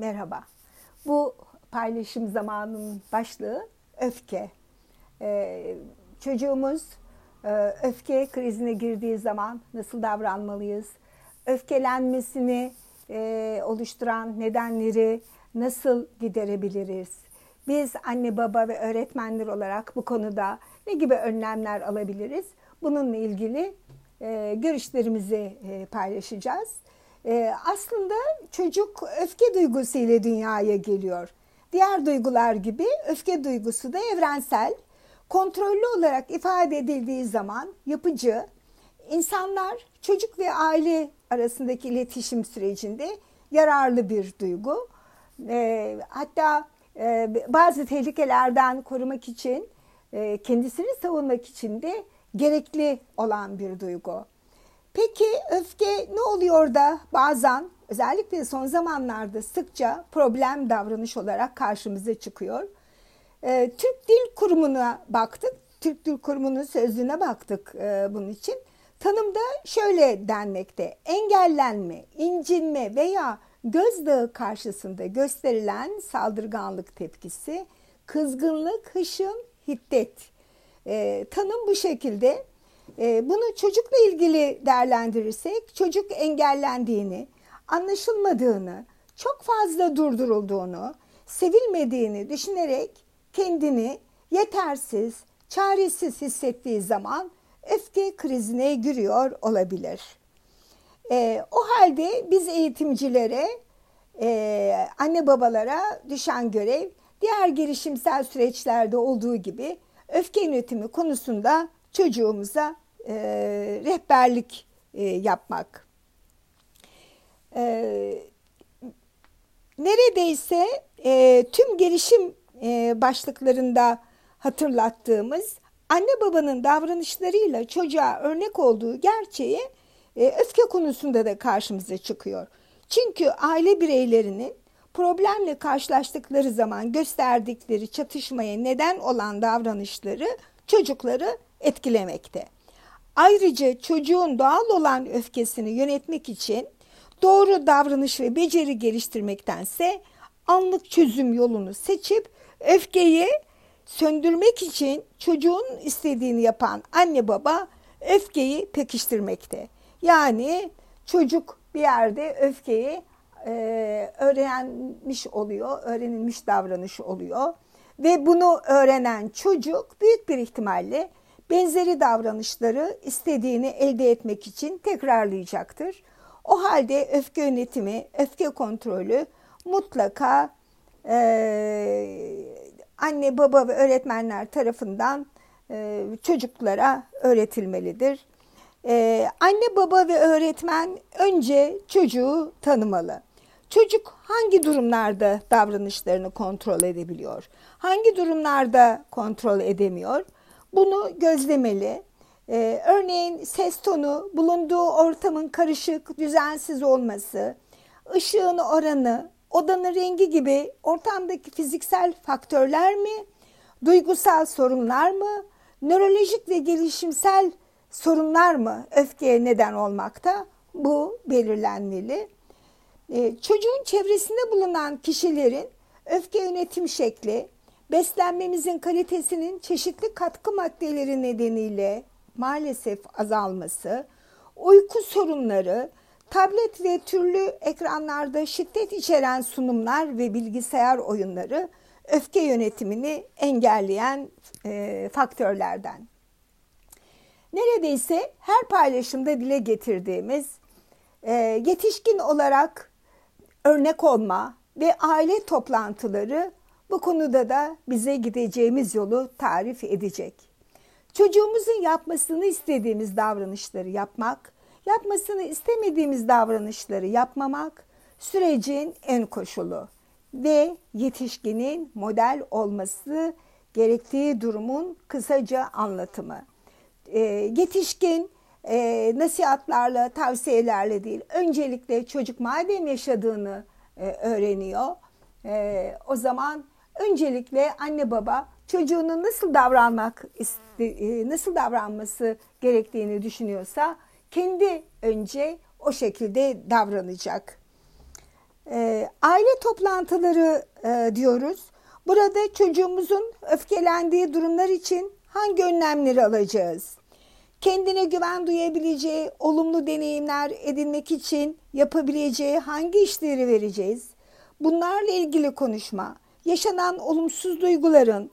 Merhaba. Bu paylaşım zamanının başlığı öfke. Ee, çocuğumuz e, öfke krizine girdiği zaman nasıl davranmalıyız? Öfkelenmesini e, oluşturan nedenleri nasıl giderebiliriz? Biz anne baba ve öğretmenler olarak bu konuda ne gibi önlemler alabiliriz? Bununla ilgili e, görüşlerimizi e, paylaşacağız. E, aslında çocuk öfke duygusu ile dünyaya geliyor. Diğer duygular gibi öfke duygusu da evrensel. Kontrollü olarak ifade edildiği zaman yapıcı, insanlar çocuk ve aile arasındaki iletişim sürecinde yararlı bir duygu. E, hatta e, bazı tehlikelerden korumak için, e, kendisini savunmak için de gerekli olan bir duygu. Peki öfke ne oluyor da bazen özellikle son zamanlarda sıkça problem davranış olarak karşımıza çıkıyor? Ee, Türk Dil Kurumu'na baktık. Türk Dil Kurumu'nun sözlüğüne baktık e, bunun için. Tanımda şöyle denmekte. Engellenme, incinme veya gözdağı karşısında gösterilen saldırganlık tepkisi, kızgınlık, hışım, hiddet. E, tanım bu şekilde. E, bunu çocukla ilgili değerlendirirsek çocuk engellendiğini, anlaşılmadığını, çok fazla durdurulduğunu, sevilmediğini düşünerek kendini yetersiz, çaresiz hissettiği zaman öfke krizine giriyor olabilir. E, o halde biz eğitimcilere, e, anne babalara düşen görev diğer girişimsel süreçlerde olduğu gibi öfke yönetimi konusunda çocuğumuza e, rehberlik e, yapmak. E, neredeyse e, tüm gelişim e, başlıklarında hatırlattığımız anne babanın davranışlarıyla çocuğa örnek olduğu gerçeği e, öfke konusunda da karşımıza çıkıyor. Çünkü aile bireylerinin problemle karşılaştıkları zaman gösterdikleri çatışmaya neden olan davranışları çocukları etkilemekte. Ayrıca çocuğun doğal olan öfkesini yönetmek için doğru davranış ve beceri geliştirmektense anlık çözüm yolunu seçip öfkeyi söndürmek için çocuğun istediğini yapan anne baba öfkeyi pekiştirmekte. Yani çocuk bir yerde öfkeyi e, öğrenmiş oluyor, öğrenilmiş davranış oluyor. Ve bunu öğrenen çocuk büyük bir ihtimalle benzeri davranışları istediğini elde etmek için tekrarlayacaktır. O halde öfke yönetimi, öfke kontrolü mutlaka e, anne, baba ve öğretmenler tarafından e, çocuklara öğretilmelidir. E, anne, baba ve öğretmen önce çocuğu tanımalı. Çocuk hangi durumlarda davranışlarını kontrol edebiliyor? Hangi durumlarda kontrol edemiyor? Bunu gözlemeli. Ee, örneğin ses tonu, bulunduğu ortamın karışık, düzensiz olması, ışığın oranı, odanın rengi gibi ortamdaki fiziksel faktörler mi, duygusal sorunlar mı, nörolojik ve gelişimsel sorunlar mı öfkeye neden olmakta? Bu belirlenmeli. Ee, çocuğun çevresinde bulunan kişilerin öfke yönetim şekli, beslenmemizin kalitesinin çeşitli katkı maddeleri nedeniyle maalesef azalması, uyku sorunları, tablet ve türlü ekranlarda şiddet içeren sunumlar ve bilgisayar oyunları öfke yönetimini engelleyen e, faktörlerden. Neredeyse her paylaşımda dile getirdiğimiz e, yetişkin olarak örnek olma ve aile toplantıları bu konuda da bize gideceğimiz yolu tarif edecek. Çocuğumuzun yapmasını istediğimiz davranışları yapmak, yapmasını istemediğimiz davranışları yapmamak sürecin en koşulu ve yetişkinin model olması gerektiği durumun kısaca anlatımı. E, yetişkin e, nasihatlarla, tavsiyelerle değil, öncelikle çocuk madem yaşadığını e, öğreniyor, e, o zaman öncelikle anne baba çocuğunun nasıl davranmak e, nasıl davranması gerektiğini düşünüyorsa kendi önce o şekilde davranacak. E, aile toplantıları e, diyoruz. Burada çocuğumuzun öfkelendiği durumlar için hangi önlemleri alacağız? Kendine güven duyabileceği olumlu deneyimler edinmek için yapabileceği hangi işleri vereceğiz? Bunlarla ilgili konuşma, yaşanan olumsuz duyguların,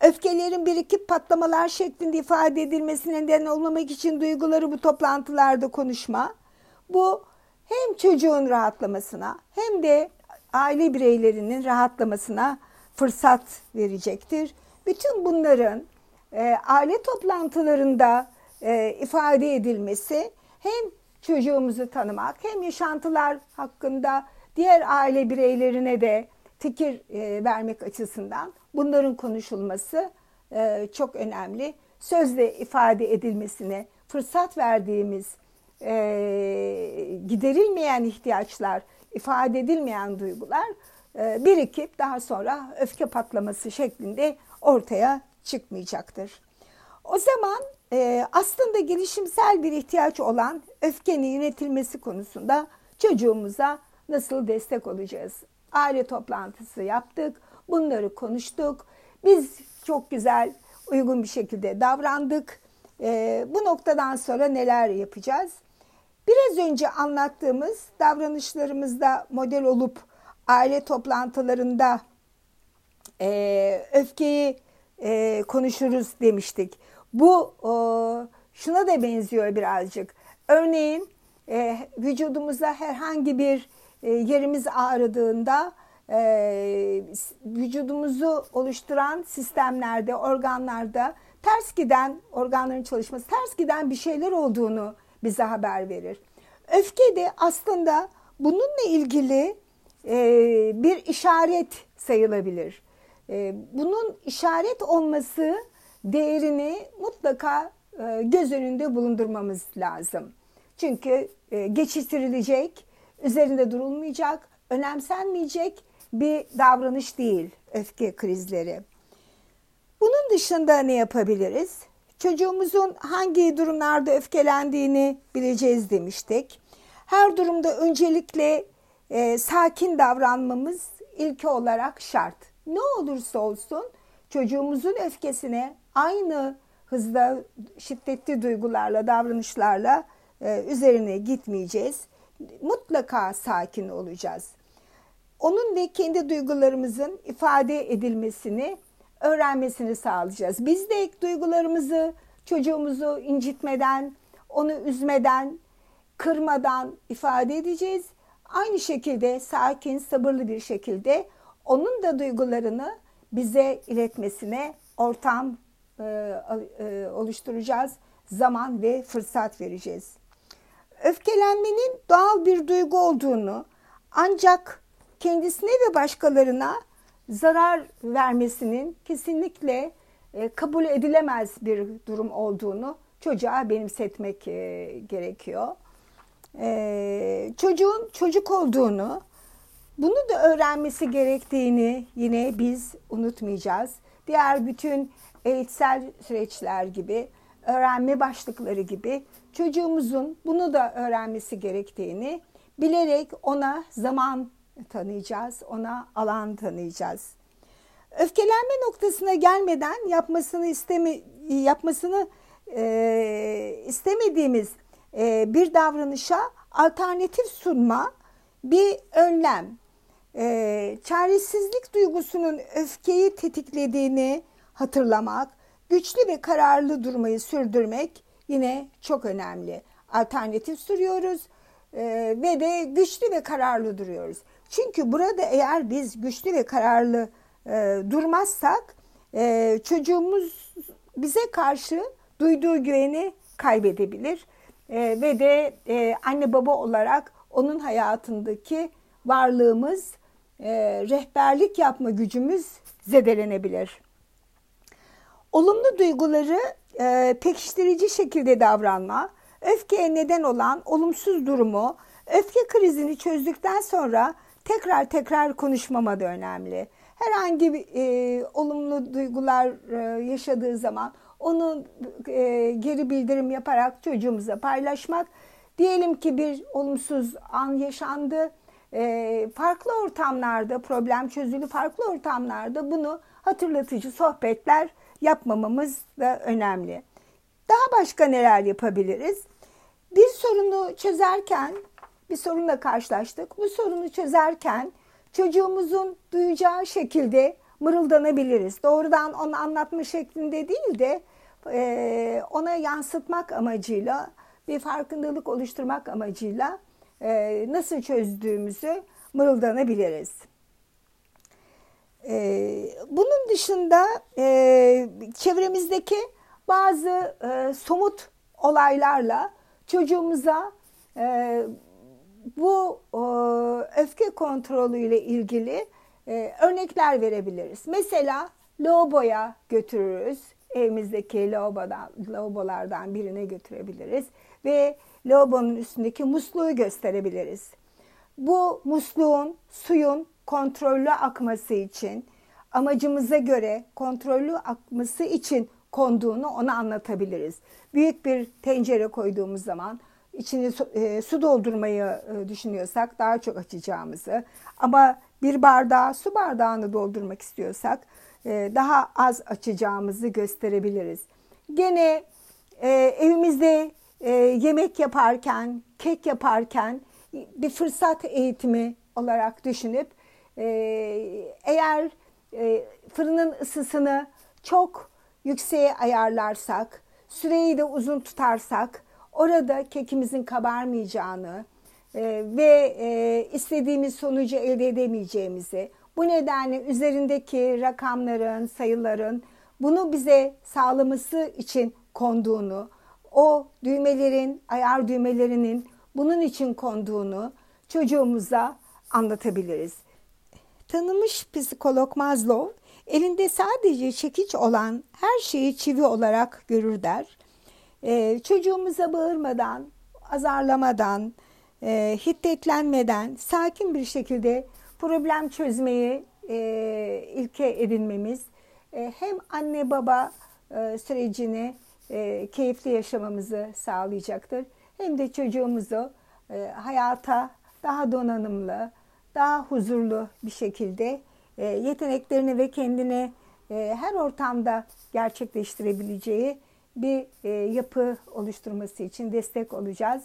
öfkelerin birikip patlamalar şeklinde ifade edilmesine neden olmamak için duyguları bu toplantılarda konuşma. Bu hem çocuğun rahatlamasına hem de aile bireylerinin rahatlamasına fırsat verecektir. Bütün bunların e, aile toplantılarında e, ifade edilmesi hem çocuğumuzu tanımak hem yaşantılar hakkında diğer aile bireylerine de fikir e, vermek açısından bunların konuşulması e, çok önemli. Sözle ifade edilmesine fırsat verdiğimiz e, giderilmeyen ihtiyaçlar, ifade edilmeyen duygular e, birikip daha sonra öfke patlaması şeklinde ortaya çıkmayacaktır. O zaman e, aslında gelişimsel bir ihtiyaç olan öfkenin yönetilmesi konusunda çocuğumuza nasıl destek olacağız? Aile toplantısı yaptık, bunları konuştuk. Biz çok güzel, uygun bir şekilde davrandık. E, bu noktadan sonra neler yapacağız? Biraz önce anlattığımız davranışlarımızda model olup aile toplantılarında e, öfkeyi e, konuşuruz demiştik. Bu e, şuna da benziyor birazcık. Örneğin e, vücudumuzda herhangi bir e, yerimiz ağrıdığında e, vücudumuzu oluşturan sistemlerde, organlarda ters giden organların çalışması, ters giden bir şeyler olduğunu bize haber verir. Öfke de aslında bununla ilgili e, bir işaret sayılabilir. Bunun işaret olması değerini mutlaka göz önünde bulundurmamız lazım. Çünkü e, geçiştirilecek, üzerinde durulmayacak, önemsenmeyecek bir davranış değil öfke krizleri. Bunun dışında ne yapabiliriz? Çocuğumuzun hangi durumlarda öfkelendiğini bileceğiz demiştik. Her durumda öncelikle e, sakin davranmamız ilke olarak şart. Ne olursa olsun çocuğumuzun öfkesine aynı hızda şiddetli duygularla, davranışlarla e, üzerine gitmeyeceğiz. Mutlaka sakin olacağız. Onun ve kendi duygularımızın ifade edilmesini, öğrenmesini sağlayacağız. Biz de duygularımızı çocuğumuzu incitmeden, onu üzmeden, kırmadan ifade edeceğiz. Aynı şekilde sakin, sabırlı bir şekilde onun da duygularını bize iletmesine ortam e, e, oluşturacağız. Zaman ve fırsat vereceğiz. Öfkelenmenin doğal bir duygu olduğunu ancak kendisine ve başkalarına zarar vermesinin kesinlikle e, kabul edilemez bir durum olduğunu çocuğa benimsetmek e, gerekiyor. E, çocuğun çocuk olduğunu, bunu da öğrenmesi gerektiğini yine biz unutmayacağız. Diğer bütün eğitsel süreçler gibi, öğrenme başlıkları gibi çocuğumuzun bunu da öğrenmesi gerektiğini bilerek ona zaman tanıyacağız, ona alan tanıyacağız. Öfkelenme noktasına gelmeden yapmasını istemi yapmasını e, istemediğimiz e, bir davranışa alternatif sunma bir önlem. E, çaresizlik duygusunun öfkeyi tetiklediğini hatırlamak, güçlü ve kararlı durmayı sürdürmek yine çok önemli. Alternatif sürüyoruz e, ve de güçlü ve kararlı duruyoruz. Çünkü burada eğer biz güçlü ve kararlı e, durmazsak e, çocuğumuz bize karşı duyduğu güveni kaybedebilir ve de anne baba olarak onun hayatındaki varlığımız, rehberlik yapma gücümüz zedelenebilir. Olumlu duyguları e, pekiştirici şekilde davranma, öfkeye neden olan olumsuz durumu, öfke krizini çözdükten sonra tekrar tekrar konuşmama da önemli. Herhangi bir e, olumlu duygular e, yaşadığı zaman onu e, geri bildirim yaparak çocuğumuza paylaşmak. Diyelim ki bir olumsuz an yaşandı. e, farklı ortamlarda, problem çözülü farklı ortamlarda bunu hatırlatıcı sohbetler yapmamamız da önemli. Daha başka neler yapabiliriz? Bir sorunu çözerken, bir sorunla karşılaştık. Bu sorunu çözerken çocuğumuzun duyacağı şekilde mırıldanabiliriz. Doğrudan onu anlatma şeklinde değil de e, ona yansıtmak amacıyla bir farkındalık oluşturmak amacıyla e, nasıl çözdüğümüzü mırıldanabiliriz. E, bunun dışında e, çevremizdeki bazı e, somut olaylarla çocuğumuza e, bu e, öfke kontrolü ile ilgili e, örnekler verebiliriz. Mesela lavaboya götürürüz. Evimizdeki lavabodan, lavabolardan birine götürebiliriz. Ve lavabonun üstündeki musluğu gösterebiliriz. Bu musluğun suyun kontrollü akması için, amacımıza göre kontrollü akması için konduğunu ona anlatabiliriz. Büyük bir tencere koyduğumuz zaman içine su, e, su doldurmayı e, düşünüyorsak daha çok açacağımızı ama bir bardağı su bardağını doldurmak istiyorsak e, daha az açacağımızı gösterebiliriz. Gene e, evimizde e, yemek yaparken, kek yaparken bir fırsat eğitimi olarak düşünüp e, eğer e, fırının ısısını çok yükseğe ayarlarsak, süreyi de uzun tutarsak orada kekimizin kabarmayacağını e, ve e, istediğimiz sonucu elde edemeyeceğimizi, bu nedenle üzerindeki rakamların, sayıların bunu bize sağlaması için konduğunu, o düğmelerin, ayar düğmelerinin bunun için konduğunu çocuğumuza anlatabiliriz. Tanımış psikolog Maslow, elinde sadece çekiç olan her şeyi çivi olarak görür der. Ee, çocuğumuza bağırmadan, azarlamadan, e, hiddetlenmeden sakin bir şekilde problem çözmeyi e, ilke edinmemiz e, hem anne baba e, sürecini e, keyifli yaşamamızı sağlayacaktır. Hem de çocuğumuzu e, hayata daha donanımlı, daha huzurlu bir şekilde e, yeteneklerini ve kendini e, her ortamda gerçekleştirebileceği bir e, yapı oluşturması için destek olacağız.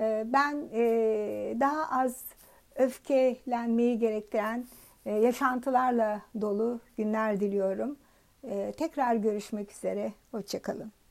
E, ben e, daha az öfkelenmeyi gerektiren e, yaşantılarla dolu günler diliyorum. E, tekrar görüşmek üzere. Hoşçakalın.